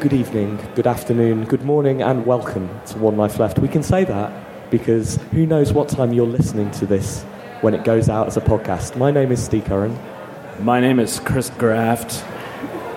Good evening, good afternoon, good morning, and welcome to One Life Left. We can say that because who knows what time you're listening to this when it goes out as a podcast. My name is Steve Curran. My name is Kris Graft.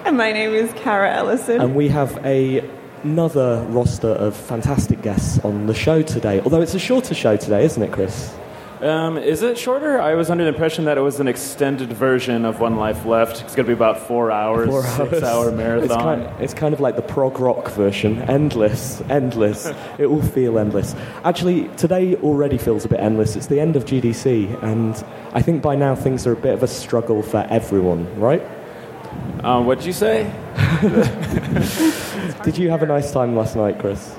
And my name is Cara Ellison. And we have a, another roster of fantastic guests on the show today. Although it's a shorter show today, isn't it, Chris? Um, is it shorter? I was under the impression that it was an extended version of One Life Left. It's going to be about four hours, Four hours. six hour marathon. It's kind, it's kind of like the prog rock version. Endless, endless. it will feel endless. Actually, today already feels a bit endless. It's the end of GDC, and I think by now things are a bit of a struggle for everyone, right? Um, what'd you say? Did you have a nice time last night, Chris?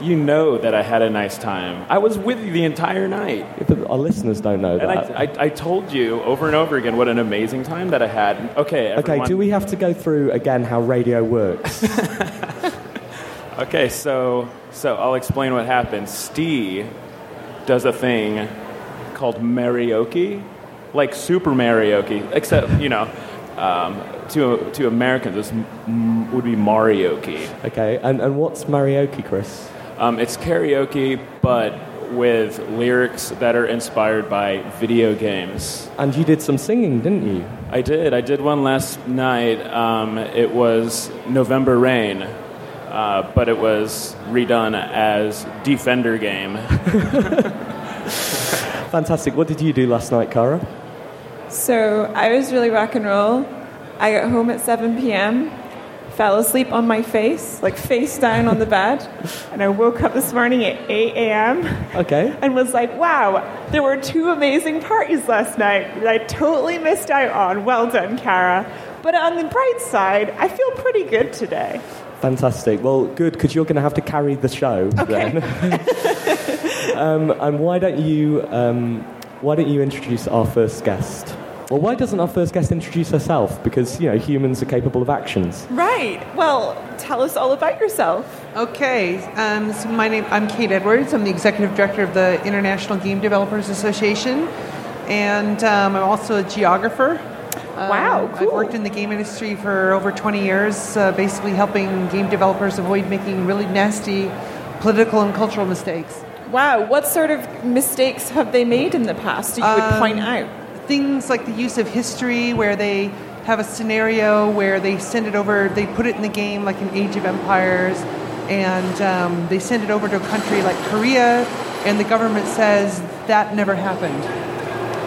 You know that I had a nice time. I was with you the entire night. Yeah, but our listeners don't know And that. I, I, I told you over and over again what an amazing time that I had. Okay, okay, do we have to go through again how radio works? Okay, so so I'll explain what happened. Steve does a thing called karaoke, like Super Marioke, except you know, um, to to Americans this m- would be Marioke. okay, and, and what's karaoke, Chris? Um, it's karaoke, but with lyrics that are inspired by video games. And you did some singing, didn't you? I did. I did one last night. Um, it was November Rain, uh, but it was redone as Defender Game. Fantastic. What did you do last night, Cara? So I was really rock and roll. I got home at 7 p.m., fell asleep on my face, like face down on the bed, and I woke up this morning at 8 a.m. Okay. and was like, wow, there were two amazing parties last night that I totally missed out on. Well done, Cara. But on the bright side, I feel pretty good today. Fantastic. Well, good, because you're going to have to carry the show Okay. then. um, and why don't you um, why don't you introduce our first guest? Well, why doesn't our first guest introduce herself? Because you know humans are capable of actions. Right. Well, tell us all about yourself. Okay, um, so my name I'm Kate Edwards. I'm the executive director of the International Game Developers Association, and um, I'm also a geographer. Um, Wow, I've worked in the game industry for over 20 years, uh, basically helping game developers avoid making really nasty political and cultural mistakes. Wow, what sort of mistakes have they made in the past that you would point Um, out? Things like the use of history, where they have a scenario where they send it over, they put it in the game like in Age of Empires, and um, they send it over to a country like Korea, and the government says that never happened.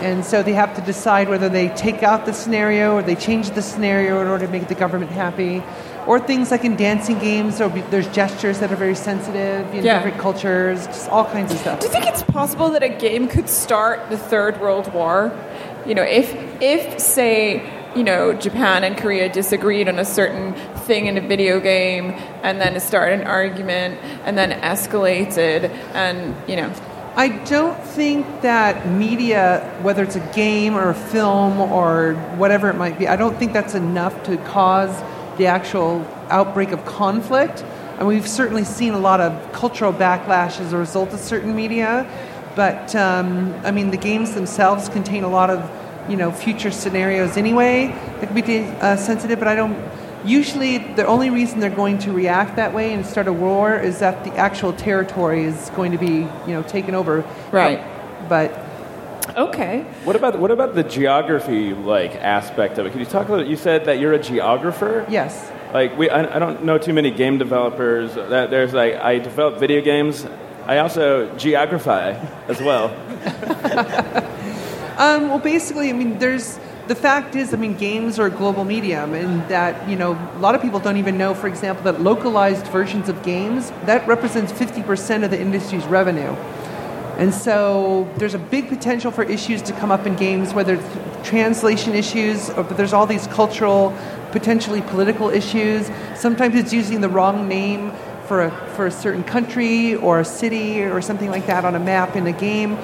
And so they have to decide whether they take out the scenario or they change the scenario in order to make the government happy. Or things like in dancing games, there'll there's gestures that are very sensitive in Yeah. different cultures, just all kinds of stuff. Do you think it's possible that a game could start the Third World War? You know, if if say you know, Japan and Korea disagreed on a certain thing in a video game, and then it started an argument, and then escalated, and you know. I don't think that media, whether it's a game or a film or whatever it might be, I don't think that's enough to cause the actual outbreak of conflict. And we've certainly seen a lot of cultural backlash as a result of certain media. But um, I mean, the games themselves contain a lot of, you know, future scenarios anyway that can be uh, sensitive. But I don't. Usually, the only reason they're going to react that way and start a war is that the actual territory is going to be, you know, taken over. Right. But Okay. What about what about the geography like aspect of it? Could you talk a little? You said that you're a geographer. yes. Like we, I, I don't know too many game developers. That there's like I develop video games. I also geography as well. Um, well, basically, I mean, there's the fact is, I mean, games are a global medium, and that you know a lot of people don't even know, for example, that localized versions of games that represents 50% of the industry's revenue. And so there's a big potential for issues to come up in games, whether it's translation issues, or, but there's all these cultural, potentially political issues. Sometimes it's using the wrong name for a, for a certain country or a city or something like that on a map in a game.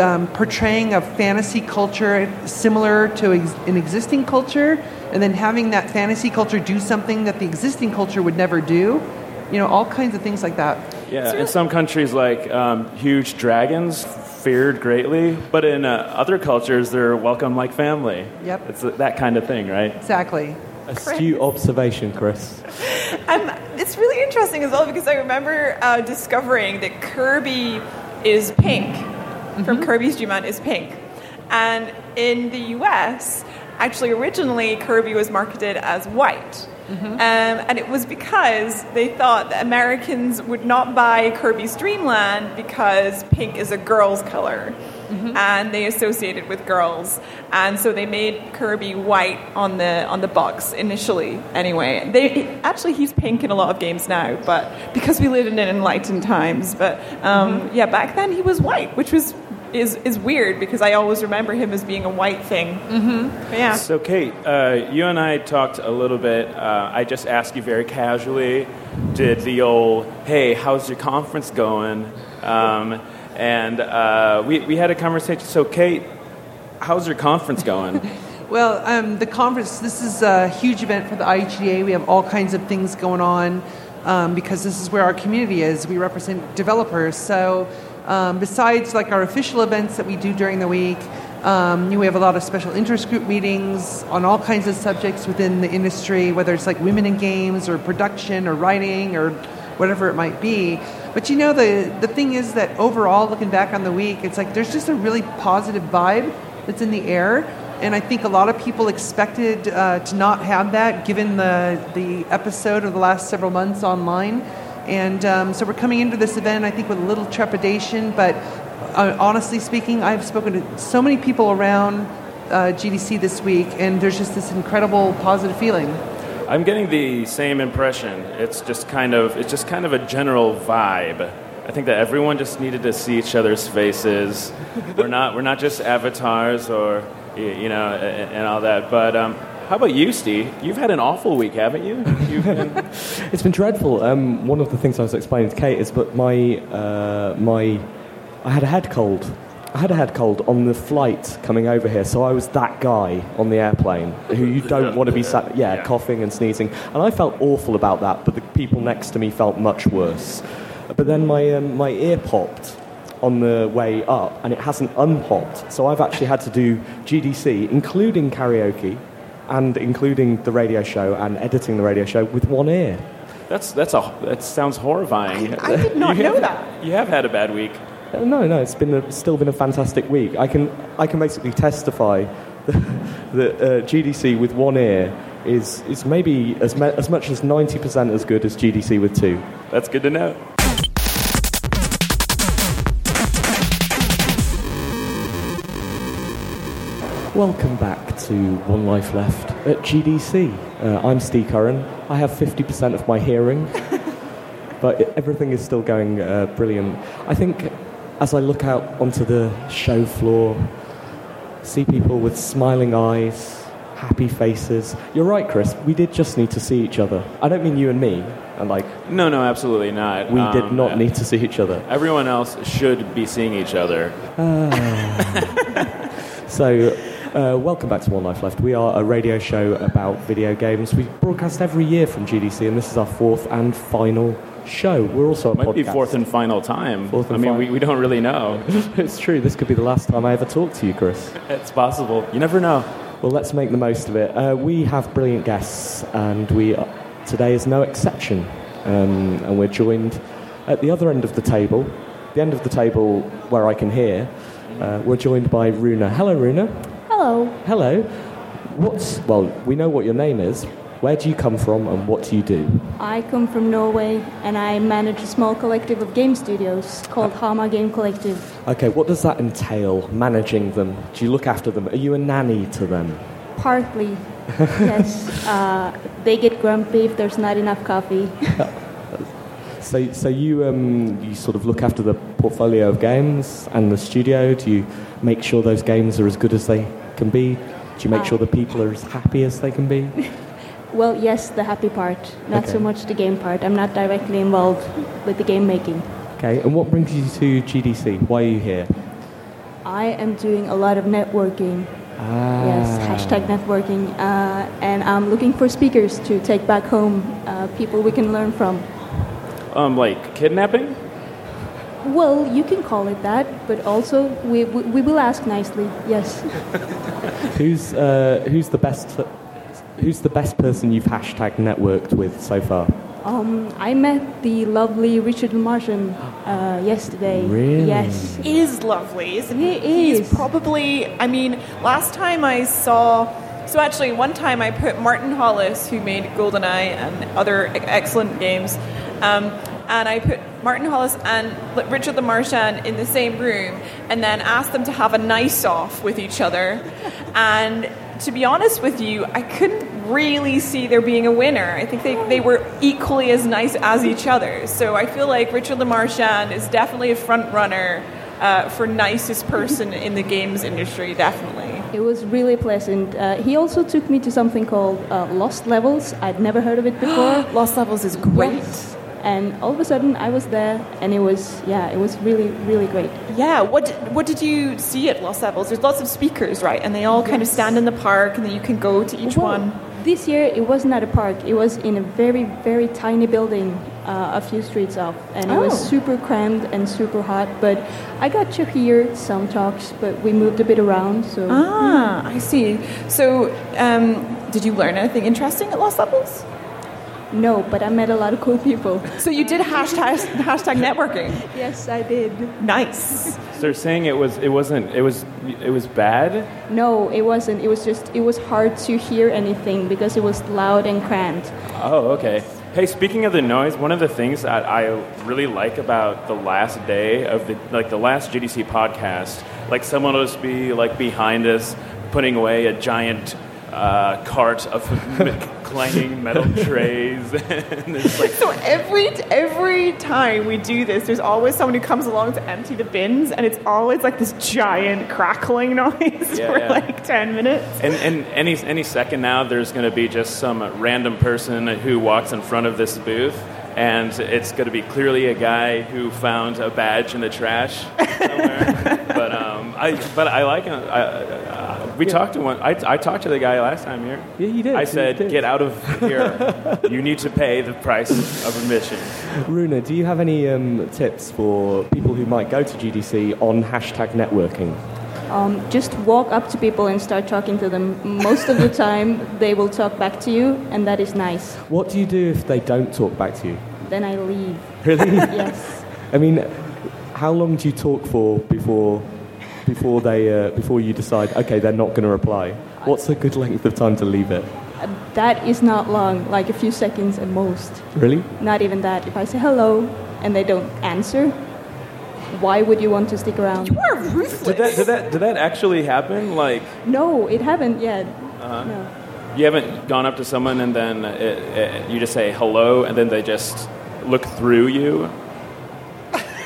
Um, portraying a fantasy culture similar to ex- an existing culture, and then having that fantasy culture do something that the existing culture would never do. You know, all kinds of things like that. Yeah, in some countries, like um, huge dragons feared greatly, but in uh, other cultures, they're welcome like family. Yep. It's that kind of thing, right? Exactly. Astute observation, Chris. Um, it's really interesting as well because I remember uh, discovering that Kirby is pink from Kirby's Dream Land is pink, and in the U.S. actually originally Kirby was marketed as white. Um, and it was because they thought that Americans would not buy Kirby's Dreamland because pink is a girl's color. And they associated with girls, and so they made Kirby white on the on the box initially. Anyway, they actually he's pink in a lot of games now, but because we live in an enlightened times. But um, yeah, back then he was white, which was is is weird because I always remember him as being a white thing. Mm-hmm. Yeah. So, Kate, uh, you and I talked a little bit. Uh, I just asked you very casually, did the old, hey, how's your conference going? Um, and uh, we, we had a conversation. So, Kate, how's your conference going? Well, um, the conference, this is a huge event for the IGDA. We have all kinds of things going on um, because this is where our community is. We represent developers. So, um, besides like our official events that we do during the week, um, we have a lot of special interest group meetings on all kinds of subjects within the industry, whether it's like women in games or production or writing or whatever it might be. But you know, the, the thing is that overall, looking back on the week, it's like there's just a really positive vibe that's in the air. And I think a lot of people expected uh, to not have that given the, the episode of the last several months online. And um, so we're coming into this event, I think, with a little trepidation. But uh, honestly speaking, I've spoken to so many people around uh, GDC this week, and there's just this incredible positive feeling. I'm getting the same impression. It's just kind of it's just kind of a general vibe. I think that everyone just needed to see each other's faces. we're not we're not just avatars or you know and, all that. But um, how about you, Steve? You've had an awful week, haven't you? Been, It's been dreadful. Um, one of the things I was explaining to Kate is that my uh, my I had a head cold. I had a head cold on the flight coming over here, so I was that guy on the airplane who you don't want to be sat, yeah, Yeah. coughing and sneezing, and I felt awful about that. But the people next to me felt much worse. But then my um, my ear popped on the way up, and it hasn't unpopped. So I've actually had to do GDC, including karaoke, and including the radio show and editing the radio show with one ear. that's that's a that sounds horrifying. I- I did not You know have- that. You have had a bad week. Uh, No, no, it's been a, still been a fantastic week. I can I can basically testify that uh, GDC with one ear is is maybe as me- as much as ninety percent as good as GDC with two. That's good to know. Welcome back to One Life Left at GDC. Uh, I'm Steve Curran. I have fifty percent of my hearing, but everything is still going uh, brilliant. I think as I look out onto the show floor, see people with smiling eyes, happy faces. You're right, Chris. We did just need to see each other. I don't mean you and me. And like, No, no, absolutely not. we did Um, not need to see each other. Everyone else should be seeing each other. So, uh, welcome back to One Life Left. We are a radio show about video games. We broadcast every year from GDC, and this is our fourth and final show. We're also a Might podcast. be fourth and final time. Fourth and I mean, final. we, we don't really know. it's true. This could be the last time I ever talk to you, Chris. it's possible. You never know. Well, let's make the most of it. Uh, we have brilliant guests, and we are, today is no exception. Um, and we're joined at the other end of the table, the end of the table where I can hear. Uh, we're joined by Runa. Hello, Runa. Hello. Hello. What's well? We know what your name is. Where do you come from, and what do you do? I come from Norway and I manage a small collective of game studios called Hamar Game Collective. Okay, what does that entail? Managing them? Do you look after them? Are you a nanny to them? Partly, yes. Uh, they get grumpy if there's not enough coffee. So, so you um, you sort of look after the portfolio of games and the studio. Do you make sure those games are as good as they can be? Do you make Uh, sure the people are as happy as they can be? Well, yes, the happy part, not Okay. so much the game part. I'm not directly involved with the game making. Okay, and what brings you to GDC? Why are you here? I am doing a lot of networking. Yes, Ah. hashtag networking. Uh, and I'm looking for speakers to take back home, uh, people we can learn from. Um, like kidnapping? Well, you can call it that, but also we, we, we will ask nicely, yes. Who's uh, who's the best? Who's the best person you've hashtag networked with so far? Um, I met the lovely Richard Lemarchand uh, yesterday. Really? Yes. is lovely, isn't he? He is. He's probably, I mean, last time I saw, so actually, one time I put Martin Hollis, who made GoldenEye and other excellent games, um, and I put Martin Hollis and Richard Lemarchand in the same room and then asked them to have a nice off with each other. And to be honest with you, I couldn't really see there being a winner. I think they, they were equally as nice as each other. So I feel like Richard Lemarchand is definitely a front runner uh, for nicest person in the games industry, definitely. It was really pleasant. Uh, he also took me to something called uh, Lost Levels. I'd never heard of it before. Lost Levels is great. Yes. And all of a sudden, I was there, and it was yeah, it was really really great. Yeah, what did, what did you see at Lost Levels? There's lots of speakers, right? And they all kind of stand in the park, and then you can go to each Well, one. This year, it wasn't at a park. It was in a very very tiny building, uh, a few streets off, and it was Oh. super crammed and super hot. But I got to hear some talks, but we moved a bit around, so. Ah, I see. So, um, did you learn anything interesting at Lost Levels? No, but I met a lot of cool people. So you did hashtag hashtag networking. Yes, I did. Nice. So they're saying it was it wasn't it was it was bad. No, it wasn't. It was just, it was hard to hear anything because it was loud and cramped. Oh, okay. Hey, speaking of the noise, one of the things that I really like about the last day of the like the last GDC podcast, like someone will just be like behind us, putting away a giant uh, cart of m- clanging metal trays, and it's like So every every time we do this, there's always someone who comes along to empty the bins, and it's always like this giant crackling noise Yeah, for yeah. like ten minutes. And, and any any second now, there's going to be just some random person who walks in front of this booth, and it's going to be clearly a guy who found a badge in the trash somewhere. but um, I but I like him. I, we talked to one. I, I talked to the guy last time here. Yeah, you did. I You said, did. "Get out of here! you need to pay the price of admission." Runa, do you have any um, tips for people who might go to GDC on hashtag networking? Um, just walk up to people and start talking to them. Most of the time, they will talk back to you, and that is nice. What do you do if they don't talk back to you? Then I leave. Really? Yes. I mean, how long do you talk for before before they uh, before you decide? Okay, they're not going to reply. What's a good length of time to leave it? Uh, That is not long, like a few seconds at most. Really? Not even that. If I say hello and they don't answer, why would you want to stick around? You are ruthless. Did that did that did that actually happen? Like No, it haven't yet. Uh-huh. No. you haven't gone up to someone and then it, it, you just say hello, and then they just look through you.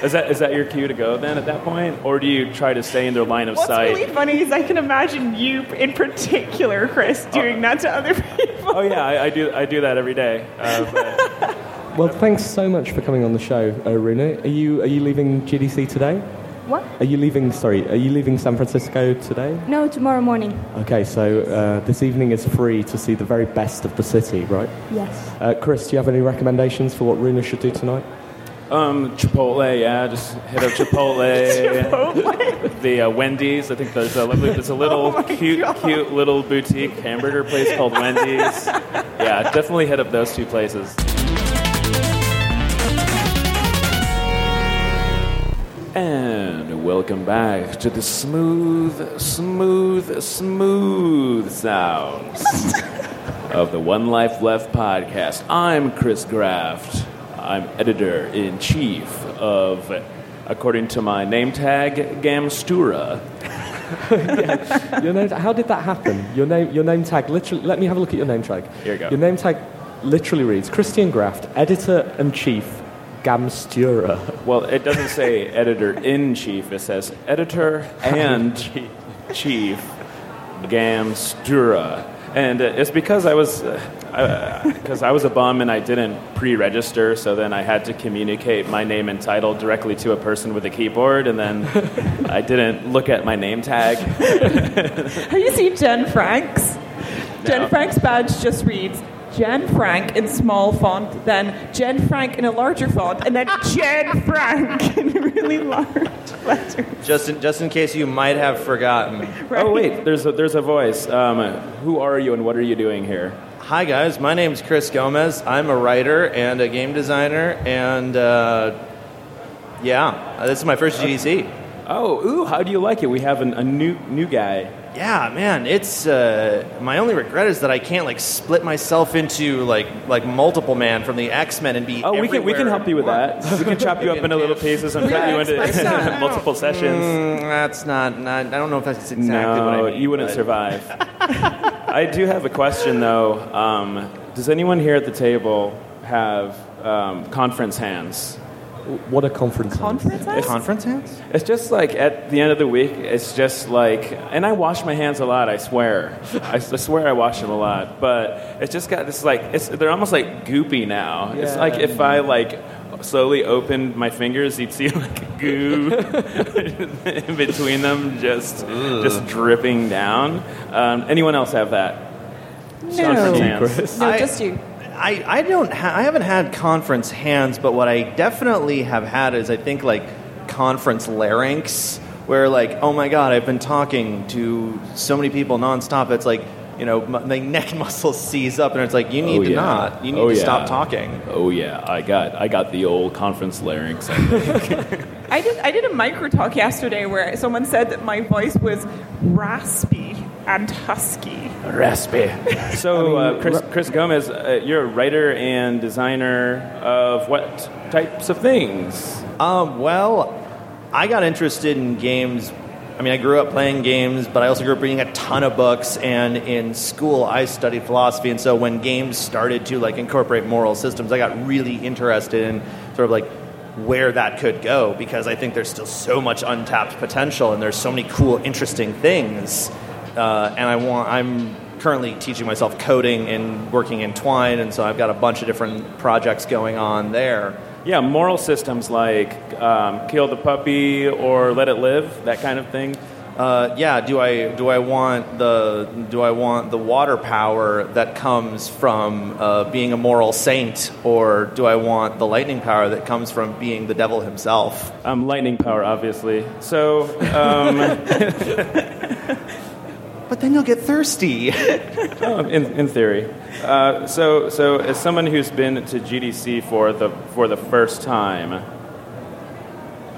Is that is that your cue to go then at that point, or do you try to stay in their line of What's sight? really funny is I can imagine you in particular, Chris, doing that to other people. Oh yeah, I, I do. I do that every day. Uh, Well, thanks so much for coming on the show, uh, Runa. Are you are you leaving GDC today? What? Are you leaving? Sorry, are you leaving San Francisco today? No, tomorrow morning. Okay, so uh, this evening is free to see the very best of the city, right? Yes. Uh, Chris, do you have any recommendations for what Runa should do tonight? Um, Chipotle, yeah, just hit up Chipotle. the uh, Wendy's. I think there's a lovely, there's a little Oh cute, God. cute little boutique hamburger place called Wendy's. Yeah, definitely hit up those two places. And welcome back to the smooth, smooth, smooth sounds of the One Life Left podcast. I'm Kris Graft. I'm editor in chief of, according to my name tag, Gamasutra. Your name, how did that happen? Your name, your name tag literally. Let me have a look at your name tag. Here you go. Your name tag literally reads Christian Graft, editor in chief, Gamasutra. Well, it doesn't say editor in chief, it says editor and chief Gamasutra. And uh, it's because I was because I was a bum and I didn't pre-register, so then I had to communicate my name and title directly to a person with a keyboard, and then I didn't look at my name tag. Have you seen Jenn Frank's? No. Jenn Frank's badge just reads Jenn Frank in small font, then Jenn Frank in a larger font, and then Jenn Frank in really large letters. Just in, just in case you might have forgotten. Oh wait, there's a, there's a voice. Um, who are you and what are you doing here? Hi, guys. My name is Chris Gomez. I'm a writer and a game designer, and uh, yeah, this is my first GDC. Oh, ooh, how do you like it? We have an, a new new guy. Yeah, man. It's uh, my only regret is that I can't like split myself into like like multiple man from the X Men and be. Oh, we can we can help you with that. We can chop you up into little pieces and cut you into multiple sessions. Mm, that's not, not. I don't know if that's exactly no, what I mean. you wouldn't but- survive. I do have a question though. Um, does anyone here at the table have um, conference hands? What a conference! Conference It's- Conference hands? It's just like at the end of the week, it's just like, and I wash my hands a lot. I swear, I swear I wash them a lot. But it's just got this like, it's they're almost like goopy now. It's like if I like slowly opened my fingers, you'd see like goo in between them, just just dripping down. Um, anyone else have that? Conference hands. No, just you. I, I don't ha- I haven't had conference hands, but what I definitely have had is I think like conference larynx, where like oh my god I've been talking to so many people nonstop. It's like you know my, my neck muscles seize up, and it's like you need Oh, to not. You need Oh, to yeah. stop talking. Oh yeah, I got I got the old conference larynx. I did, I did a micro talk yesterday where someone said that my voice was raspy and husky. Raspy. So, uh, Chris, Chris Gomez, uh, you're a writer and designer of what types of things? Um, well, I got interested in games. I mean, I grew up playing games, but I also grew up reading a ton of books. And in school, I studied philosophy. And so when games started to like incorporate moral systems, I got really interested in sort of like where that could go because I think there's still so much untapped potential, and there's so many cool, interesting things. Uh, and I want. I'm currently teaching myself coding and working in Twine, and so I've got a bunch of different projects going on there. Yeah, moral systems like um, kill the puppy or let it live, that kind of thing. Uh, yeah, do I do I want the do I want the water power that comes from uh, being a moral saint, or do I want the lightning power that comes from being the devil himself? Um, lightning power, obviously. So, um, Then you'll get thirsty. oh, in, in theory. Uh, so, so as someone who's been to GDC for the for the first time,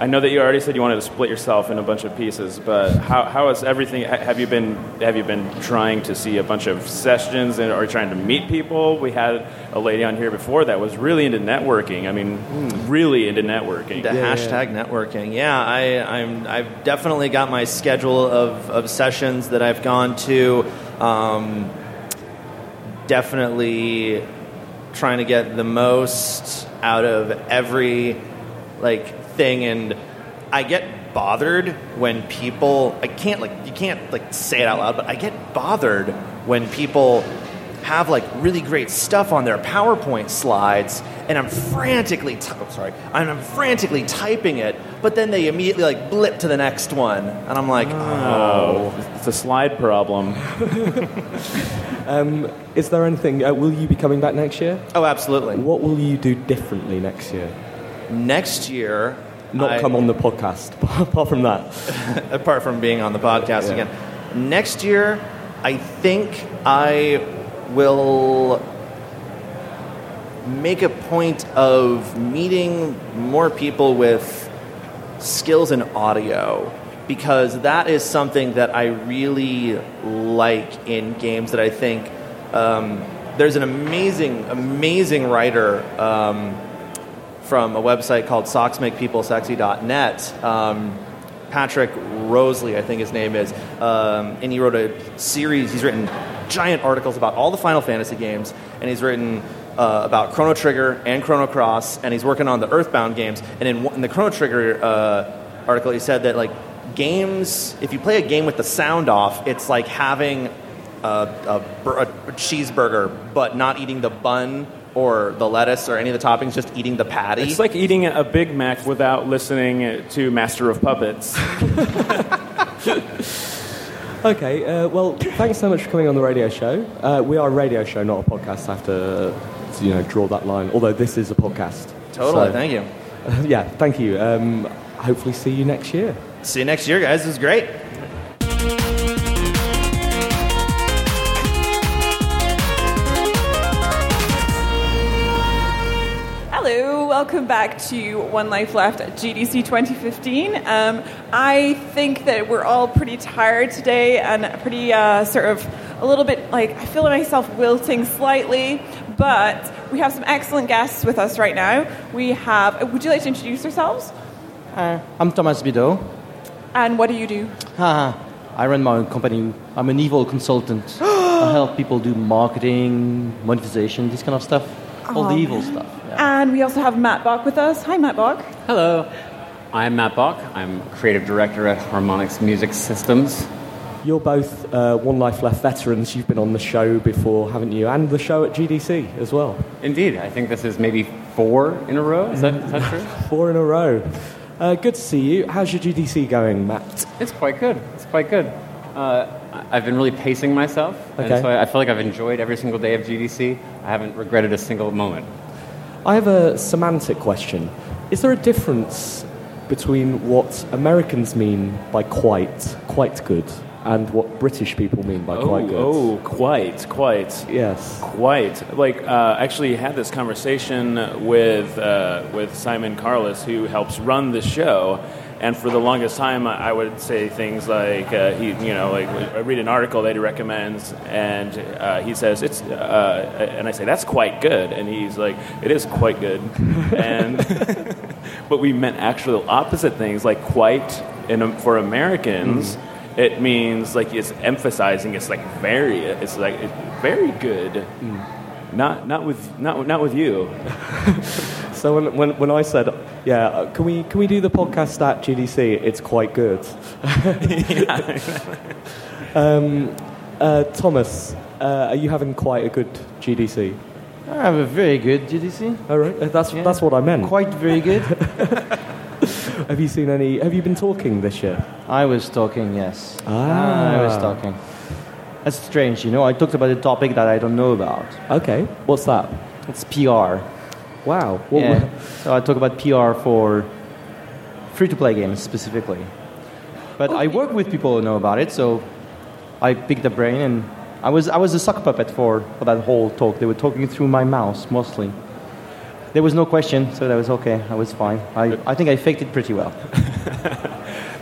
I know that you already said you wanted to split yourself in a bunch of pieces, but how, how is everything? Have you been have you been trying to see a bunch of sessions and or trying to meet people? We had a lady on here before that was really into networking. I mean, really into networking. The hashtag networking. Yeah, I, I'm, I've definitely got my schedule of, of sessions that I've gone to. Um, definitely trying to get the most out of every like thing, and I get bothered when people. I can't like you can't like say it out loud, but I get bothered when people have like really great stuff on their PowerPoint slides, and I'm frantically, t- oh, sorry, and I'm frantically typing it, but then they immediately like blip to the next one, and I'm like, oh, it's a slide problem. Um, is there anything? Uh, will you be coming back next year? oh, absolutely. What will you do differently next year? Next year, Not I- come on the podcast. Apart from that, apart from being on the podcast Yeah. again. Next year, I think I will make a point of meeting more people with skills in audio because that is something that I really like in games that I think um, there's an amazing, amazing writer um, from a website called socksmakepeoplesexy.net. Um, Patrick Rosley, I think his name is, um, and he wrote a series. He's written giant articles about all the Final Fantasy games, and he's written uh, about Chrono Trigger and Chrono Cross, and he's working on the Earthbound games. And in, in the Chrono Trigger uh, article, he said that like games, if you play a game with the sound off, it's like having a, a, a cheeseburger, but not eating the bun or the lettuce or any of the toppings, just eating the patty. It's like eating a Big Mac without listening to Master of Puppets. okay. Uh, well, thanks so much for coming on the radio show. Uh, we are a radio show, not a podcast. I have to, uh, you know, draw that line. Although this is a podcast. Totally, So- thank you. yeah, thank you. Um, hopefully, see you next year. See you next year, guys. This is great. Welcome back to One Life Left at GDC 2015. Um, I think that we're all pretty tired today and pretty uh, sort of a little bit like I feel myself wilting slightly, but we have some excellent guests with us right now. We have, would you like to introduce yourselves? Uh, I'm Thomas Bidaux. And what do you do? Haha, I run my own company. I'm an evil consultant. I help people do marketing, monetization, this kind of stuff. All the evil stuff. yeah. And we also have Matt Boch with us. Hi, Matt Boch. Hello, I'm Matt Boch. I'm creative director at Harmonix Music Systems. You're both uh, One Life Left veterans. You've been on the show before, haven't you? And the show at GDC as well. Indeed, I think this is maybe four in a row. Is that, is that true? Four in a row. Uh, good to see you. How's your GDC going, Matt? It's quite good. It's quite good. Uh, I- I've been really pacing myself, Okay. and so I, I feel like I've enjoyed every single day of GDC. I haven't regretted a single moment. I have a semantic question. Is there a difference between what Americans mean by quite, quite good, and what British people mean by quite oh, good? oh, quite, quite. Yes. Quite. Like, uh, actually had this conversation with, uh, with Simon Carless, who helps run the show. And for the longest time, I would say things like, uh, he, you know, like I read an article that he recommends, and uh, he says it's, uh, and I say that's quite good, and he's like, it is quite good, and but we meant actual opposite things, like quite. In, for Americans, it means like it's emphasizing. It's like very. It's like it's very good. Not not with not not with you. So when, when, when I said, yeah, uh, can we, can we do the podcast at GDC? It's quite good. um, uh, Thomas, uh, are you having quite a good GDC? I have a very good GDC. All right, uh, that's, Yeah. that's what I meant. Quite very good. Have you seen any? Have you been talking this year? I was talking, yes. Ah. I was talking. That's strange, you know. I talked about a topic that I don't know about. Okay, what's that? It's PR. Wow. Yeah. So I talk about PR for free-to-play games specifically. But I work with people who know about it, so I picked the brain and I was I was a sock puppet for, for that whole talk. They were talking through my mouse mostly. There was no question, so that was okay. I was fine. I, I think I faked it pretty well.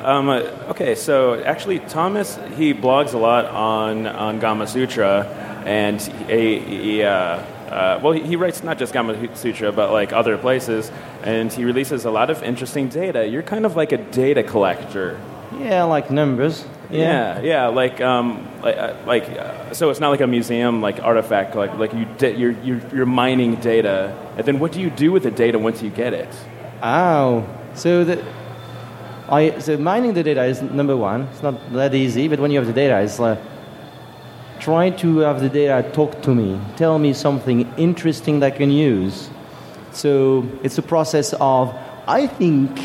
Um, uh, okay, so actually, Thomas he blogs a lot on on Gamasutra, and he, he uh, uh, well, he, he writes not just Gamasutra, but like other places, and he releases a lot of interesting data. You're kind of like a data collector. Yeah, like numbers. Yeah, yeah, like um, like, uh, like uh, so it's not like a museum like artifact like like you di- you're, you're you're mining data, and then what do you do with the data once you get it? Oh, So the, I, so mining the data is number one. It's not that easy, but when you have the data, it's like try to have the data talk to me, tell me something interesting that I can use. So it's a process of I think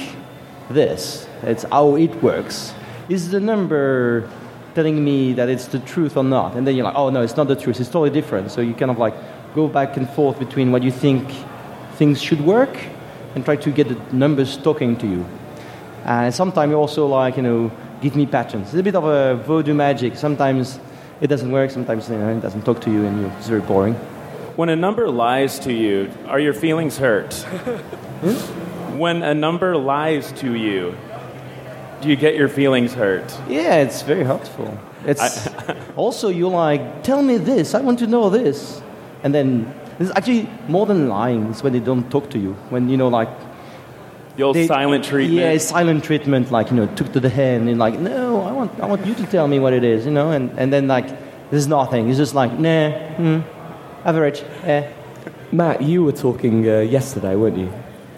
this. It's how it works. Is the number telling me that it's the truth or not? And then you're like, oh no, it's not the truth. It's totally different. So you kind of like go back and forth between what you think things should work and try to get the numbers talking to you. And sometimes you also like, you know, give me patterns. It's a bit of a voodoo magic. Sometimes it doesn't work, sometimes you know, it doesn't talk to you and you, it's very boring. When a number lies to you, are your feelings hurt? Hmm? When a number lies to you, do you get your feelings hurt? Yeah, it's very helpful. It's also you like, tell me this, I want to know this. And then it's actually more than lying, it's when they don't talk to you. When you know like The old they- silent treatment. Yeah, silent treatment, like you know, took to the hand and like, no, I want, I want you to tell me what it is, you know, and, and then like, there's nothing. It's just like, nah, hmm, average, eh. Matt, you were talking uh, yesterday, weren't you?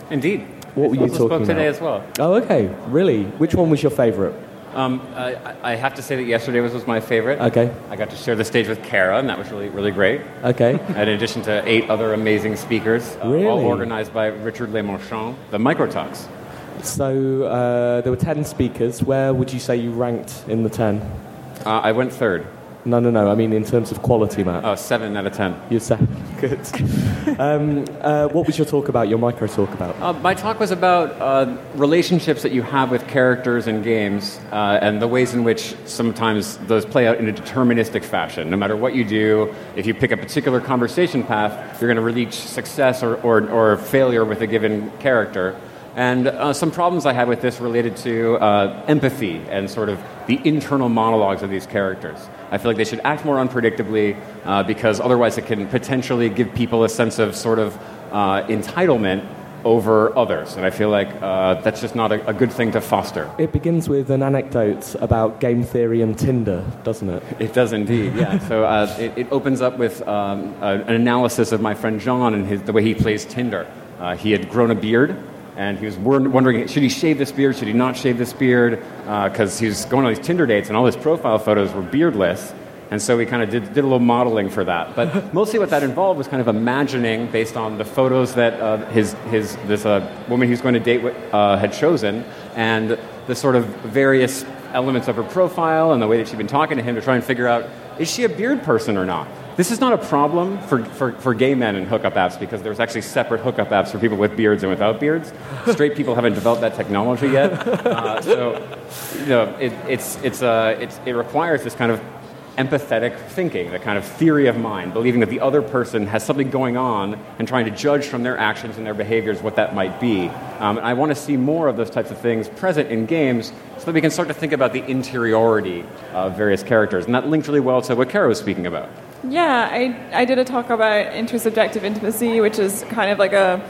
Indeed. What were you Also spoke talking today about? as well. Oh, okay. Really? Which one was your favourite? Um, I, I- have to say that yesterday was, was my favorite. Okay. I got to share the stage with Cara, and that was really, really great. Okay. In addition to eight other amazing speakers, uh, all organized by Richard Lemarchand, the Microtalks. So uh, there were 10 speakers. Where would you say you ranked in the 10? Uh, I went third. No, no, no. I mean, in terms of quality, Matt. Oh, seven out of ten. You're said good. um, uh, what was your talk about? Your micro talk about? Uh, my talk was about uh, relationships that you have with characters in games uh, and the ways in which sometimes those play out in a deterministic fashion. No matter what you do, if you pick a particular conversation path, you're going to reach success or, or, or failure with a given character. And uh, some problems I had with this related to uh, empathy and sort of the internal monologues of these characters. I feel like they should act more unpredictably uh, because otherwise it can potentially give people a sense of sort of uh, entitlement over others. And I feel like uh, that's just not a, a good thing to foster. It begins with an anecdote about game theory and Tinder, doesn't it? It does indeed, yeah. so uh, it, it opens up with um, a, an analysis of my friend John and his, the way he plays Tinder. Uh, he had grown a beard, and he was wondering should he shave this beard, should he not shave this beard, because he was going on these Tinder dates, and all his profile photos were beardless. And so we kind of did, did a little modeling for that. But mostly what that involved was kind of imagining, based on the photos that uh, his, his, this uh, woman he was going to date with, uh, had chosen, and the sort of various elements of her profile and the way that she'd been talking to him to try and figure out is she a beard person or not? This is not a problem for, for, for gay men in hookup apps because there's actually separate hookup apps for people with beards and without beards. Straight people haven't developed that technology yet. Uh, so, you know, it, it's, it's, uh, it's, it requires this kind of empathetic thinking, the kind of theory of mind, believing that the other person has something going on and trying to judge from their actions and their behaviors what that might be. Um, and I want to see more of those types of things present in games so that we can start to think about the interiority of various characters. And that links really well to what Cara was speaking about. Yeah, I, I did a talk about intersubjective intimacy, which is kind of like a,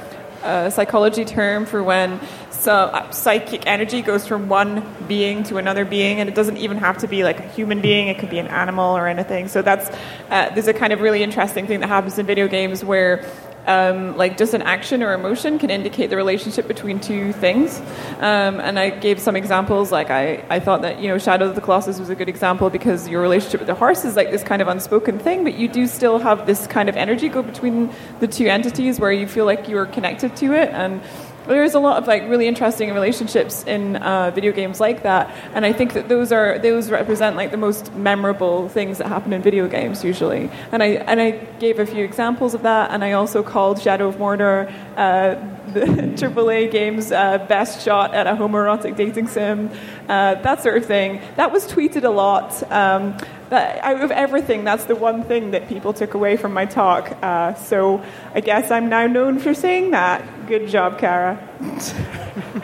a psychology term for when so, uh, psychic energy goes from one being to another being, and it doesn't even have to be like a human being, it could be an animal or anything. So, that's uh, there's a kind of really interesting thing that happens in video games where um, like just an action or emotion can indicate the relationship between two things. Um, and I gave some examples. Like I, I thought that you know Shadow of the Colossus was a good example because your relationship with the horse is like this kind of unspoken thing, but you do still have this kind of energy go between the two entities where you feel like you are connected to it and. There's a lot of like really interesting relationships in uh, video games like that, and I think that those are those represent like the most memorable things that happen in video games usually. And I and I gave a few examples of that, and I also called Shadow of Mordor uh, the AAA game's uh, best shot at a homoerotic dating sim, uh, that sort of thing. That was tweeted a lot. Um, that, out of everything, that's the one thing that people took away from my talk. Uh, so I guess I'm now known for saying that. Good job, Cara.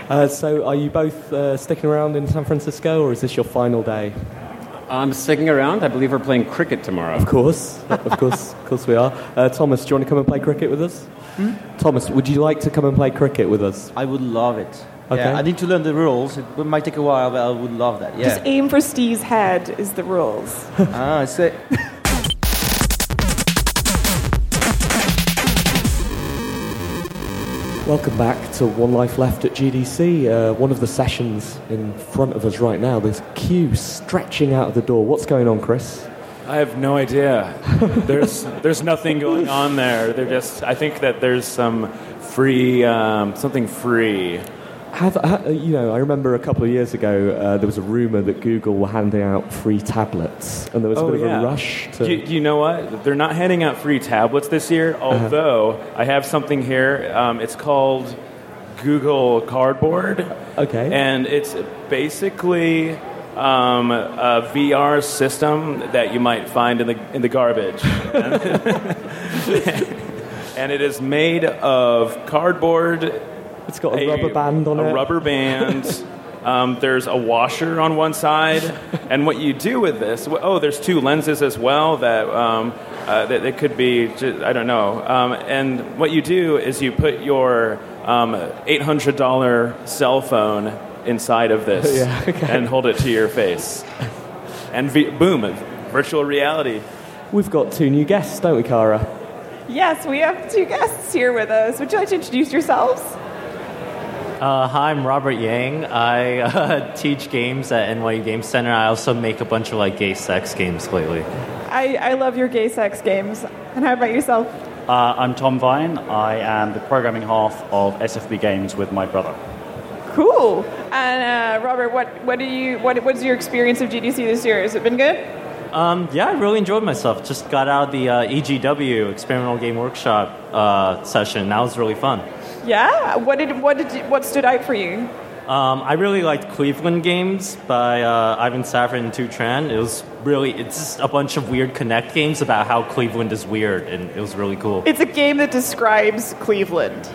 Uh, so, are you both uh, sticking around in San Francisco, or is this your final day? I'm sticking around. I believe we're playing cricket tomorrow. Of course, of course, of course we are. Uh, Thomas, do you want to come and play cricket with us? Thomas, would you like to come and play cricket with us? I would love it. Okay. Yeah, I need to learn the rules. It might take a while, but I would love that. Yeah. Just aim for Steve's head is the rules. ah, so Welcome back to One Life Left at GDC. Uh, one of the sessions in front of us right now. There's queue stretching out of the door. What's going on, Chris? I have no idea. there's there's nothing going on there. They're just. I think that there's some free um, something free. Have, ha- you know? I remember a couple of years ago uh, there was a rumor that Google were handing out free tablets, and there was a Oh, bit yeah. of a rush to. You, you know what? They're not handing out free tablets this year. Uh-huh. Although I have something here. Um, it's called Google Cardboard. Okay. And it's basically um, a VR system that you might find in the in the garbage. and it is made of cardboard. It's got a rubber band on a it. rubber band. Um, there's a washer on one side, and what you do with this? Oh, there's two lenses as well that um, uh, that it could be. ju- I don't know. Um, and what you do is you put your um, $800 cell phone inside of this Yeah, okay. and hold it to your face, and v- boom, virtual reality. We've got two new guests, don't we, Cara? Yes, we have two guests here with us. Would you like to introduce yourselves? Uh, hi, I'm Robert Yang. I uh, teach games at NYU Game Center. I also make a bunch of like gay sex games lately. I, I love your gay sex games. And how about yourself? Uh, I'm Tom Vine. I am the programming half of SFB Games with my brother. Cool. And uh, Robert, what, what do you what, what's your experience of GDC this year? Has it been good? Um, yeah, I really enjoyed myself. Just got out of the uh, EGW Experimental Game Workshop uh, session. That was really fun. Yeah. What did what did you, what stood out for you? Um, I really liked Cleveland Games by uh, Ivan Safford and Tu Tran. It was really it's just a bunch of weird Kinect games about how Cleveland is weird, and it was really cool. It's a game that describes Cleveland.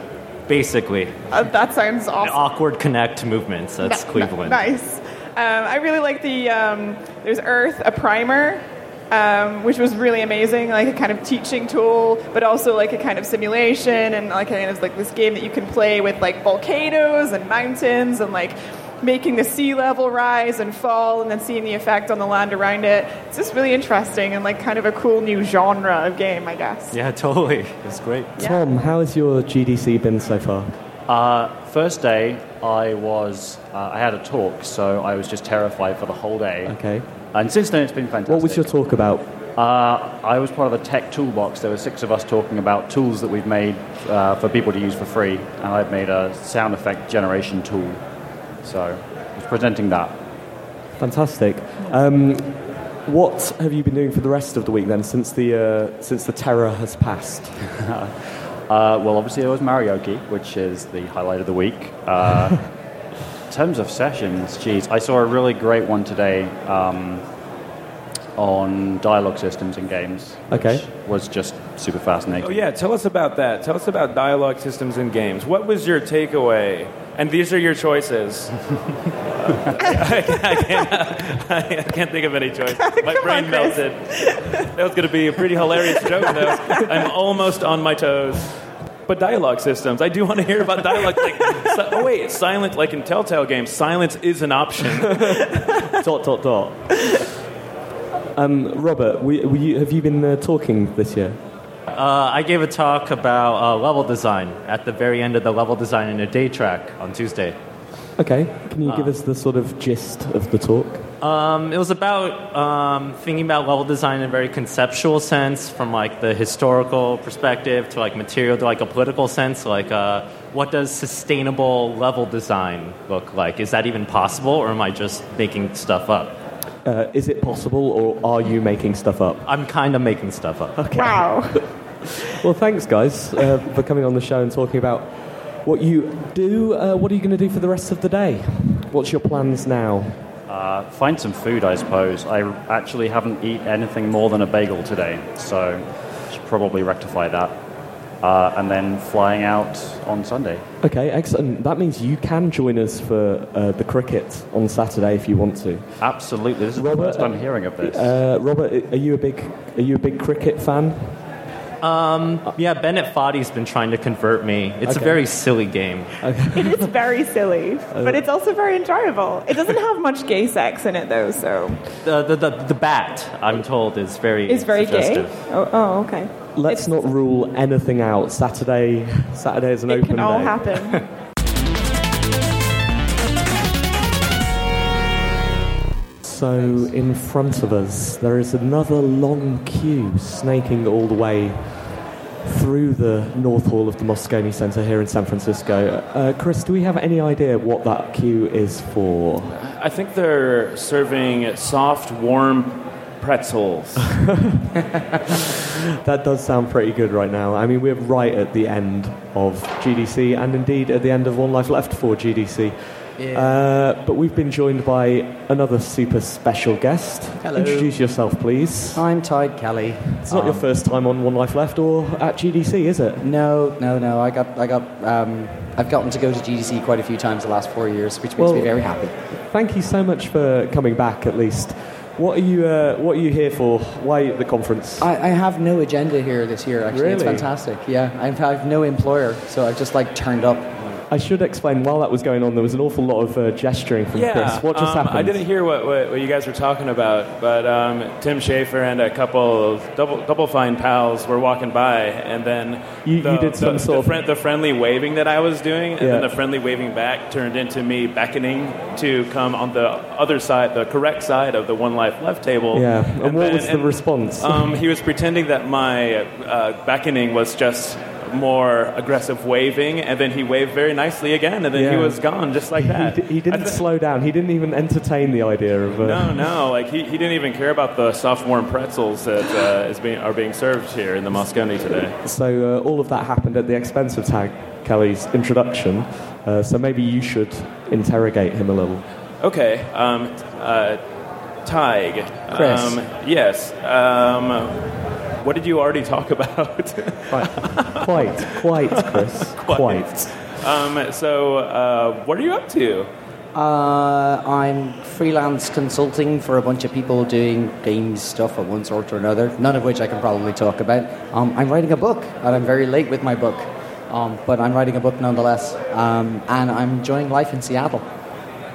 Basically, Uh, that sounds awesome. awkward Kinect movements. That's Cleveland. Nice. Um, I really like the um, there's Earth, a primer, um, which was really amazing, like a kind of teaching tool, but also like a kind of simulation and like kind of like this game that you can play with like volcanoes and mountains and like making the sea level rise and fall and then seeing the effect on the land around it. It's just really interesting and like kind of a cool new genre of game, I guess. Yeah, totally. It's great. Tom, how has your GDC been so far? Uh, first day, I was uh, I had a talk, so I was just terrified for the whole day. Okay. And since then, it's been fantastic. What was your talk about? Uh, I was part of the tech toolbox. There were six of us talking about tools that we've made uh, for people to use for free, and I've made a sound effect generation tool. So I was presenting that. Fantastic. Um, what have you been doing for the rest of the week then, since the uh, since the terror has passed? Uh, well, obviously there was Marioke, which is the highlight of the week. Uh, in terms of sessions, geez, I saw a really great one today um, on dialogue systems in games. Okay. Which was just super fascinating. Oh yeah, tell us about that. Tell us about dialogue systems in games. What was your takeaway? And these are your choices. I, can't, I, can't, I can't think of any choice. My brain on, melted. That was going to be a pretty hilarious joke, though. I'm almost on my toes. But dialogue systems, I do want to hear about dialogue. Like, si- oh wait, silent, like in Telltale games, silence is an option. dot dot dot. Um, Robert, we, were you, have you been uh, talking this year? Uh, I gave a talk about uh, level design at the very end of the level design in a day track on Tuesday. Okay. Can you give Uh, us the sort of gist of the talk? Um, it was about um, thinking about level design in a very conceptual sense, from like the historical perspective to like material to like a political sense. Like, uh, what does sustainable level design look like? Is that even possible, or am I just making stuff up? Uh, is it possible, or are you making stuff up? I'm kind of making stuff up. Okay. Wow. Well, thanks, guys, uh, for coming on the show and talking about what you do. Uh, what are you going to do for the rest of the day? What's your plans now? Uh, find some food, I suppose. I actually haven't eaten anything more than a bagel today, so should probably rectify that. Uh, and then flying out on Sunday. Okay, excellent. That means you can join us for uh, the cricket on Saturday if you want to. Absolutely. This is Robert, the first time hearing of this. Uh, Robert, are you a big are you a big cricket fan? Um, yeah, Bennett Foddy's been trying to convert me. It's a very silly game. It is very silly, but it's also very enjoyable. It doesn't have much gay sex in it, though, so The, the, the, the bat, I'm told, is very it's very gay. Oh, oh okay. Let's not rule anything out. Saturday, Saturday is an It open can all day. happen. So, in front of us, there is another long queue snaking all the way through the North Hall of the Moscone Center here in San Francisco. Uh, Kris, do we have any idea what that queue is for? I think they're serving soft, warm pretzels. That does sound pretty good right now. I mean, we're right at the end of GDC and indeed at the end of One Life Left for GDC. Uh, but we've been joined by another super special guest. Hello. Introduce yourself, please. I'm Tadhg Kelly. It's not your Um, first time on One Life Left or at GDC, is it? No, no, no. I got, I got, um, I've gotten to go to GDC quite a few times the last four years, which makes me very happy. Thank you so much for coming back. At least, what are you? Uh, what are you here for? Why the conference? I, I have no agenda here this year. Actually, it's Really? fantastic. Yeah, I've, I've no employer, so I've just like turned up. I should explain. While that was going on, there was an awful lot of uh, gesturing from Yeah, Kris. What just um, happened? I didn't hear what, what, what you guys were talking about, but um, Tim Schafer and a couple of double, double fine pals were walking by, and then You- the, you did some the, sort of- friend- the friendly waving that I was doing, and Yeah. then the friendly waving back turned into me beckoning to come on the other side, the correct side of the One Life Left table. Yeah, and what then- was the response? Um, he was pretending that my uh, beckoning was just more aggressive waving, and then he waved very nicely again, and then he was gone just like that. He, he didn't I thi- slow down. He didn't even entertain the idea of. Uh, no, no, like he, he didn't even care about the soft warm pretzels that uh, is being, are being served here in the Moscone today. So uh, all of that happened at the expense of Tadhg Kelly's introduction. Uh, so maybe you should interrogate him a little. Okay, um, uh, Tadhg. Kris. Um, yes. Um, what did you already talk about? Quite, quite, Kris. quite. Um, so, uh, what are you up to? Uh, I'm freelance consulting for a bunch of people doing games stuff of one sort or another, none of which I can probably talk about. Um, I'm writing a book, and I'm very late with my book, um, but I'm writing a book nonetheless, um, and I'm enjoying life in Seattle.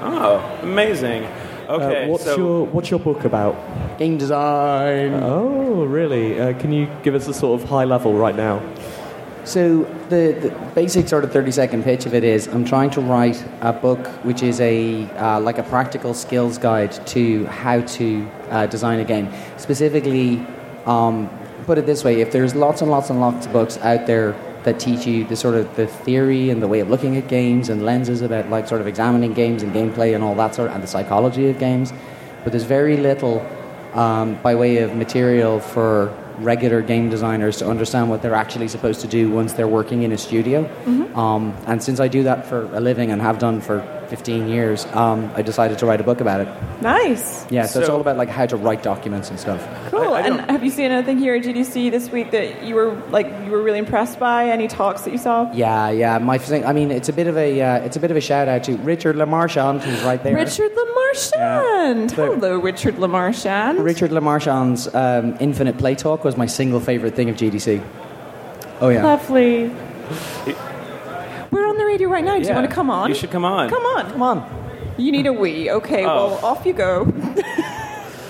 Oh, amazing. Okay, Uh, what's so your What's your book about? Game design. Oh, really? Uh, can you give us a sort of high level right now? So the, the basic sort of thirty second pitch of it is I'm trying to write a book which is a uh, like a practical skills guide to how to uh, design a game. Specifically, um, put it this way: if there's lots and lots and lots of books out there that teach you the sort of the theory and the way of looking at games and lenses about like sort of examining games and gameplay and all that sort of, and the psychology of games, but there's very little um, by way of material for regular game designers to understand what they're actually supposed to do once they're working in a studio. Um, and since I do that for a living and have done for 15 years, um, I decided to write a book about it. Nice. Yeah, so, it's all about like how to write documents and stuff. Cool. and have you seen anything here at GDC this week that you were like you were really impressed by? Any talks that you saw? Yeah, yeah. My thing, I mean, it's a bit of a uh, it's a bit of a shout out to Richard Lemarchand, who's right there. Richard Lemarchand. Hello, Richard Lemarchand. Richard Lemarchand's um, Infinite Play Talk was my single favorite thing of GDC. Oh yeah. Lovely. We're on the radio right now. Do you Yeah, want to come on? You should come on. Come on. Come on. You need a wee. Okay, Oh. well, off you go.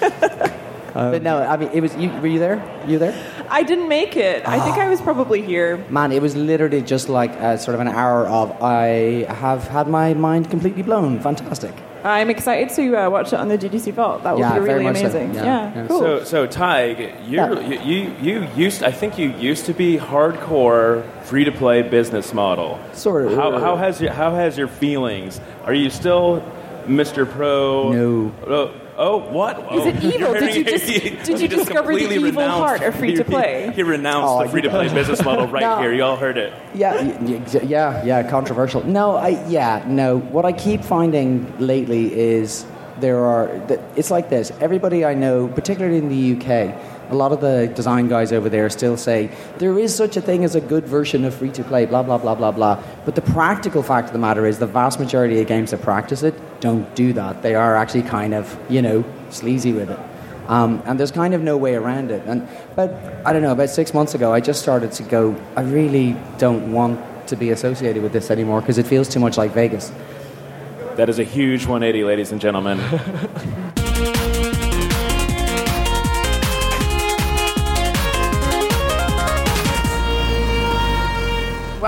but no, I mean, it was. You, were you there? You there? I didn't make it. I think I was probably here. Man, it was literally just like a, sort of an hour of I have had my mind completely blown. Fantastic. I'm excited to uh, watch it on the GDC Vault. That will Yeah, be really much so. amazing. Yeah, Yeah, yeah. cool. So, so Tadhg, you're, you, you, you used, I think you used to be hardcore free to play business model. Sort of. How, how has your, how has your feelings? Are you still Mr. Pro? No. Oh, oh, what? Is Oh, it evil? Did you just- did you discover the evil renounced- heart of free-to-play? He, he renounced Oh, the free to play business model right No. here. You all heard it. Yeah, y- y- yeah, yeah. Controversial. No, I yeah, no. What I keep finding lately is there are. It's like this. Everybody I know, particularly in the UK, a lot of the design guys over there still say there is such a thing as a good version of free to play. Blah blah blah blah blah. But the practical fact of the matter is, the vast majority of games that practice it don't do that. They are actually kind of you know sleazy with it. Um, and there's kind of no way around it. And but I don't know. About six months ago, I just started to go. I really don't want to be associated with this anymore because it feels too much like Vegas. That is a huge 180, ladies and gentlemen.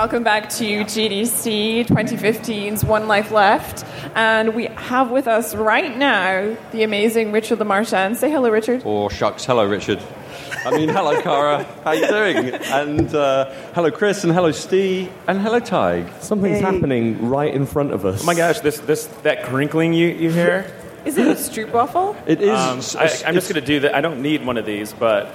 Welcome back to GDC 2015's One Life Left. And we have with us right now the amazing Richard Lemarchand. Say hello, Richard. Or shucks, hello, Richard. I mean, hello, Cara. How you doing? And uh, hello, Kris, and hello, Steve, and hello, Tadhg. Something's happening right in front of us. Oh my gosh, this, this that crinkling you, you hear? Is it a stroopwafel? It is. Um, I, I'm just going to do that. I don't need one of these, but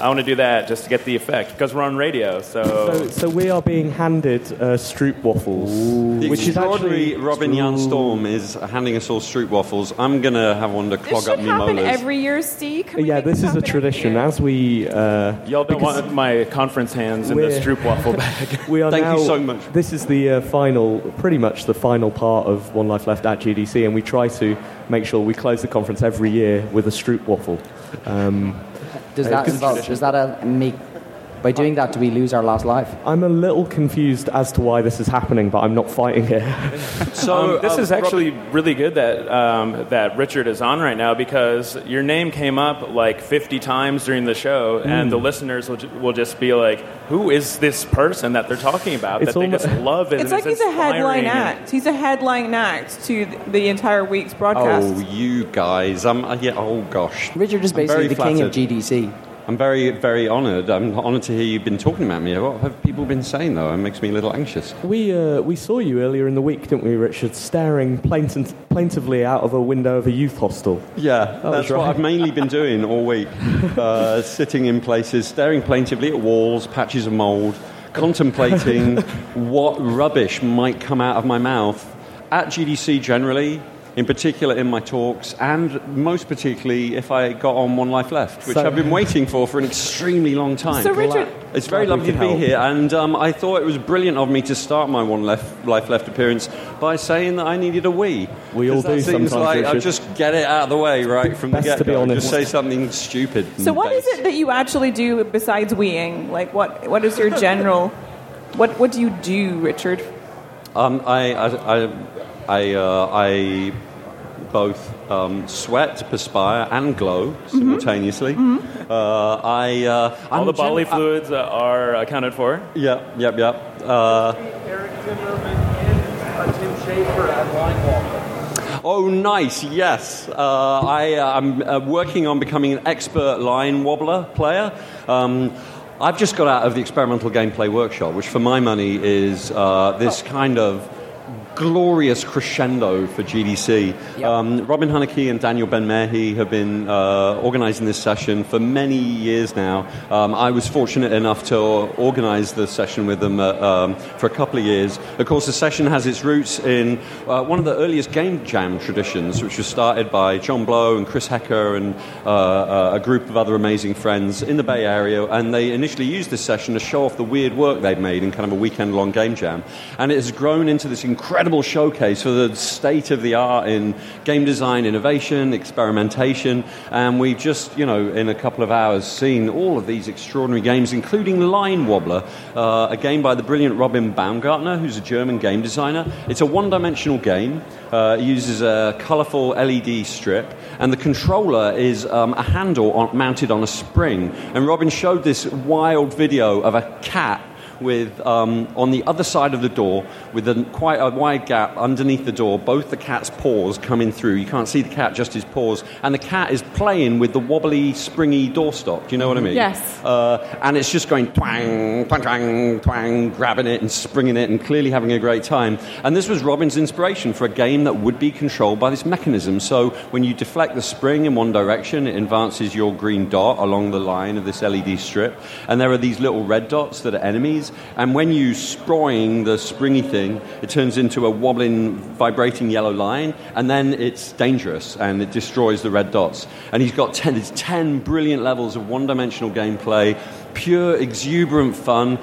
I want to do that just to get the effect because we're on radio. So, So, so we are being handed uh, Stroop waffles, The which is extraordinary actually Robin Jan Storm is handing us all Stroop waffles. I'm going to have one to This clog should up me happen molars. every year, Steve. Can we yeah, make this is a happen every tradition. year? As we uh, y'all don't because want my conference hands in the We're- Stroop waffle bag. we are Thank now, you so much. This is the uh, final, pretty much the final part of One Life Left at GDC, and we try to make sure we close the conference every year with a Stroop waffle. Um, Does that involve, does that uh, make by doing that do we lose our last life? I'm a little confused as to why this is happening, but I'm not fighting it. So um, this uh, is actually really good that um, that Richard is on right now because your name came up like 50 times during the show, and Mm. the listeners will, ju- will just be like, "Who is this person that they're talking about?" It's that they just love it. It's and like he's a headline inspiring and- act. He's a headline act to the entire week's broadcast. Oh, you guys. I'm, uh, yeah, oh, gosh. Richard is basically very the king of. GDC. I'm very, very honoured. I'm honoured to hear you've been talking about me. What have people been saying, though? It makes me a little anxious. We, uh, we saw you earlier in the week, didn't we, Richard, staring plaintive, plaintively out of a window of a youth hostel. Yeah, was that's what right. I've mainly been doing all week. Uh, sitting in places, staring plaintively at walls, patches of mould, contemplating what rubbish might come out of my mouth at GDC generally, in particular in my talks, and most particularly if I got on One Life Left, which So- I've been waiting for for an extremely long time. So, Richard- It's very lovely to could be help. here, and um, I thought it was brilliant of me to start my One Left, Life Left appearance by saying that I needed a wee. We all 'Cause that do seems sometimes, like I Richard. just get it out of the way right from Best the to be get-go. honest. Just say something stupid. So and what is base. it that you actually do besides weeing? Like what what is your general what what do you do, Richard? Um, I, I, I, I, uh, I both um, sweat, perspire, and glow simultaneously. Uh, I, uh, All I'm the gen- bodily fluids uh, are accounted for. Yeah, yep, yep. Uh, Eric Zimmerman and Tim Schafer at Line Oh, nice. Yes, uh, I, uh, I'm uh, working on becoming an expert line wobbler player. Um, I've just got out of the experimental gameplay workshop, which, for my money, is uh, this kind of glorious crescendo for GDC. Um, Robin Hunicke and Daniel Benmergui have been uh, organizing this session for many years now. Um, I was fortunate enough to organize the session with them uh, um, for a couple of years. Of course, the session has its roots in uh, one of the earliest game jam traditions, which was started by Jon Blow and Chris Hecker and uh, uh, a group of other amazing friends in the Bay Area. And they initially used this session to show off the weird work they'd made in kind of a weekend long game jam. And it has grown into this incredible showcase for the state of the art in game design, innovation, experimentation. And we've just, you know, in a couple of hours seen all of these extraordinary games, including Line Wobbler, uh, a game by the brilliant Robin Baumgarten, who's a German game designer. It's a one dimensional game. Uh, it uses a colorful LED strip, and the controller is um, a handle on, mounted on a spring. And Robin showed this wild video of a cat with um, on the other side of the door with a, quite a wide gap underneath the door both the cat's paws coming through you can't see the cat just his paws and the cat is playing with the wobbly springy doorstop do you know what i mean Yes. uh, and it's just going twang, twang, twang, twang, grabbing it and springing it and clearly having a great time. And this was Robin's inspiration for a game that would be controlled by this mechanism. So when you deflect the spring in one direction, it advances your green dot along the line of this LED strip. And there are these little red dots that are enemies. And when you sproing the springy thing, it turns into a wobbling, vibrating yellow line. And then it's dangerous and it destroys the red dots. And he's got 10, it's 10 brilliant levels of one dimensional gameplay pure, exuberant fun,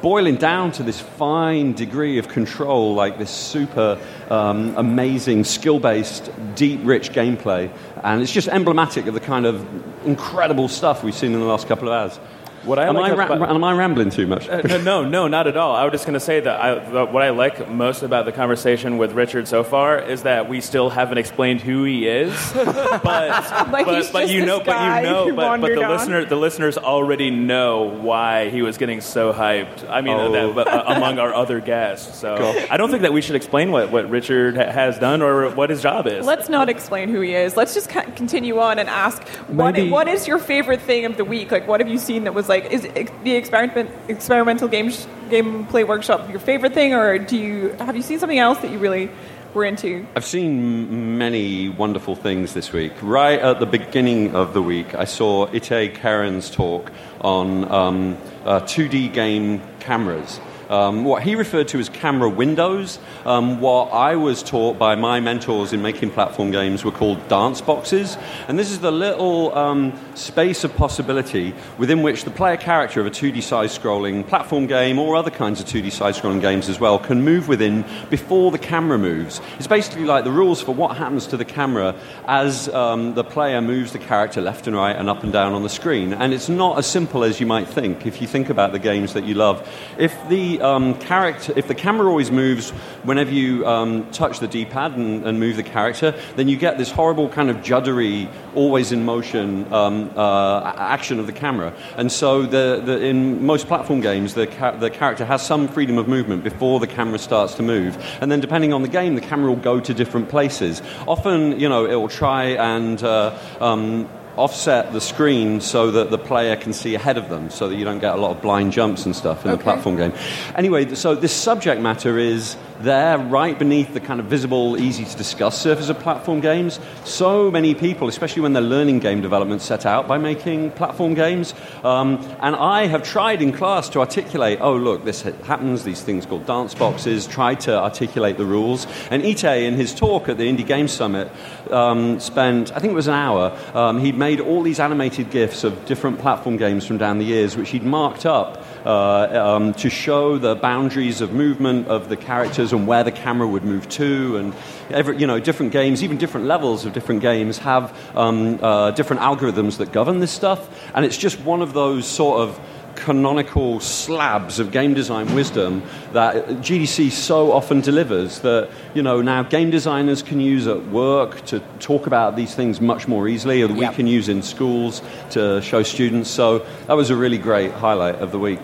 boiling down to this fine degree of control, like this super um, amazing, skill based, deep, rich gameplay. And it's just emblematic of the kind of incredible stuff we've seen in the last couple of hours. What I am, like I ra- about- am I rambling too much? Uh, no, no, no, not at all. I was just going to say that I, the, what I like most about the conversation with Richard so far is that we still haven't explained who he is, but Like but, but you know, but you know, but, but the on. listener, the listeners already know why he was getting so hyped. I mean, Oh. that, but, uh, among our other guests. So Gosh. I don't think that we should explain what, what Richard ha- has done or what his job is. Let's not explain who he is. Let's just ca- continue on and ask what, what is your favorite thing of the week? Like, what have you seen that was like, is the experiment, experimental game sh- gameplay workshop your favorite thing, or do you have you seen something else that you really were into? I've seen many wonderful things this week. Right at the beginning of the week, I saw Itay Keren's talk on um, uh, 2D game cameras. Um, what he referred to as camera windows, um, what I was taught by my mentors in making platform games were called dance boxes. And this is the little um, space of possibility within which the player character of a 2D side scrolling platform game or other kinds of 2D side scrolling games as well can move within before the camera moves. It's basically like the rules for what happens to the camera as um, the player moves the character left and right and up and down on the screen. And it's not as simple as you might think if you think about the games that you love. If the um, character, if the camera always moves whenever you um, touch the D-pad and, and move the character, then you get this horrible kind of juddery, always in motion um, uh, action of the camera. And so, the, the, in most platform games, the, ca- the character has some freedom of movement before the camera starts to move. And then, depending on the game, the camera will go to different places. Often, you know, it will try and uh, um, offset the screen so that the player can see ahead of them, so that you don't get a lot of blind jumps and stuff in the platform game. Anyway, so this subject matter is there, right beneath the kind of visible, easy to discuss surface of platform games. So many people, especially when they're learning game development, set out by making platform games. Um, and I have tried in class to articulate, oh, look, this happens, these things called dance boxes, tried to articulate the rules. And Itay, in his talk at the Indie Game Summit, um, spent, I think it was an hour, um, he'd made all these animated GIFs of different platform games from down the years, which he'd marked up uh, um, to show the boundaries of movement of the characters and where the camera would move to. And every, you know, different games, even different levels of different games, have um, uh, different algorithms that govern this stuff. And it's just one of those sort of canonical slabs of game design wisdom that GDC so often delivers that you know now game designers can use at work to talk about these things much more easily or that we can use in schools to show students. So that was a really great highlight of the week.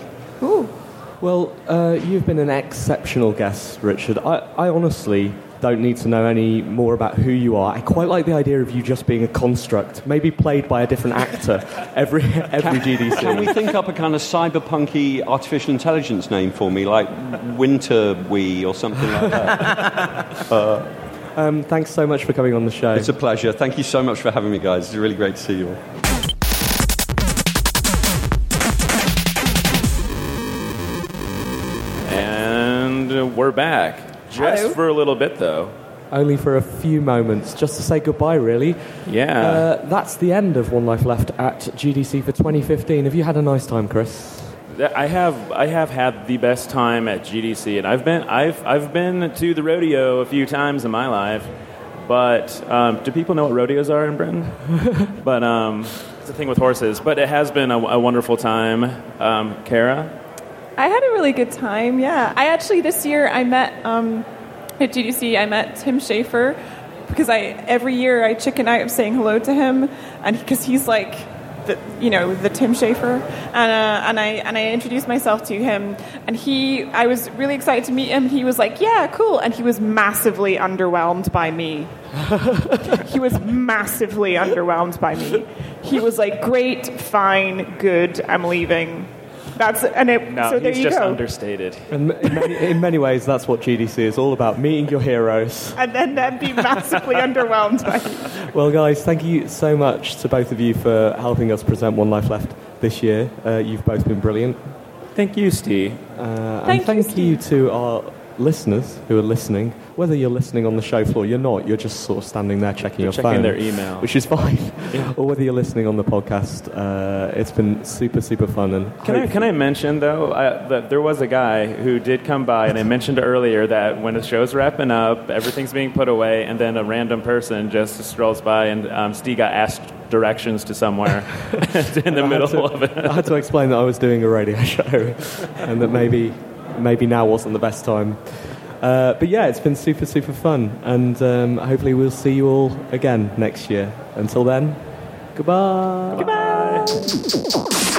Well, uh, you've been an exceptional guest, Richard. I, I honestly don't need to know any more about who you are. I quite like the idea of you just being a construct, maybe played by a different actor every every GDC. Can we think up a kind of cyberpunky artificial intelligence name for me, like Winter Wee or something like that? uh, um, thanks so much for coming on the show. It's a pleasure. Thank you so much for having me, guys. It's really great to see you all. And uh, we're back. Just Hello. for a little bit, though. Only for a few moments, just to say goodbye, really. Yeah. Uh, that's the end of One Life Left at GDC for 2015. Have you had a nice time, Kris? I have I have had the best time at GDC, and I've been I've I've been to the rodeo a few times in my life. But um, do people know what rodeos are in Britain? but um, it's a thing with horses. But it has been a, a wonderful time. Um, Cara, I had a really good time. Yeah, I actually this year I met um, at GDC. I met Tim Schafer because I every year I chicken out of saying hello to him, and because he's like. The, you know the Tim Schafer, and uh, and I and I introduced myself to him, and he I was really excited to meet him. He was like, "Yeah, cool," and he was massively underwhelmed by me. he was massively underwhelmed by me. He was like, "Great, fine, good. I'm leaving." That's and it, no, so there he's you just go. understated. And in many, in many ways, that's what GDC is all about meeting your heroes. and then then be massively underwhelmed by you. Well, guys, thank you so much to both of you for helping us present One Life Left this year. Uh, you've both been brilliant. Thank you, Steve. Uh, Thank and thank you, to our listeners who are listening, whether you're listening on the show floor, you're not, you're just sort of standing there checking They're your checking phone. their email. Which is fine. Or whether you're listening on the podcast, uh, it's been super, super fun. And Can I, can I mention, though, uh, that there was a guy who did come by, and I mentioned earlier that when the show's wrapping up, everything's being put away, and then a random person just strolls by, and um, Steve got asked directions to somewhere in the middle to- of it. I had to explain that I was doing a radio show and that maybe, maybe now wasn't the best time. Uh, but yeah, it's been super, super fun. And um, hopefully we'll see you all again next year. Until then, goodbye. Goodbye.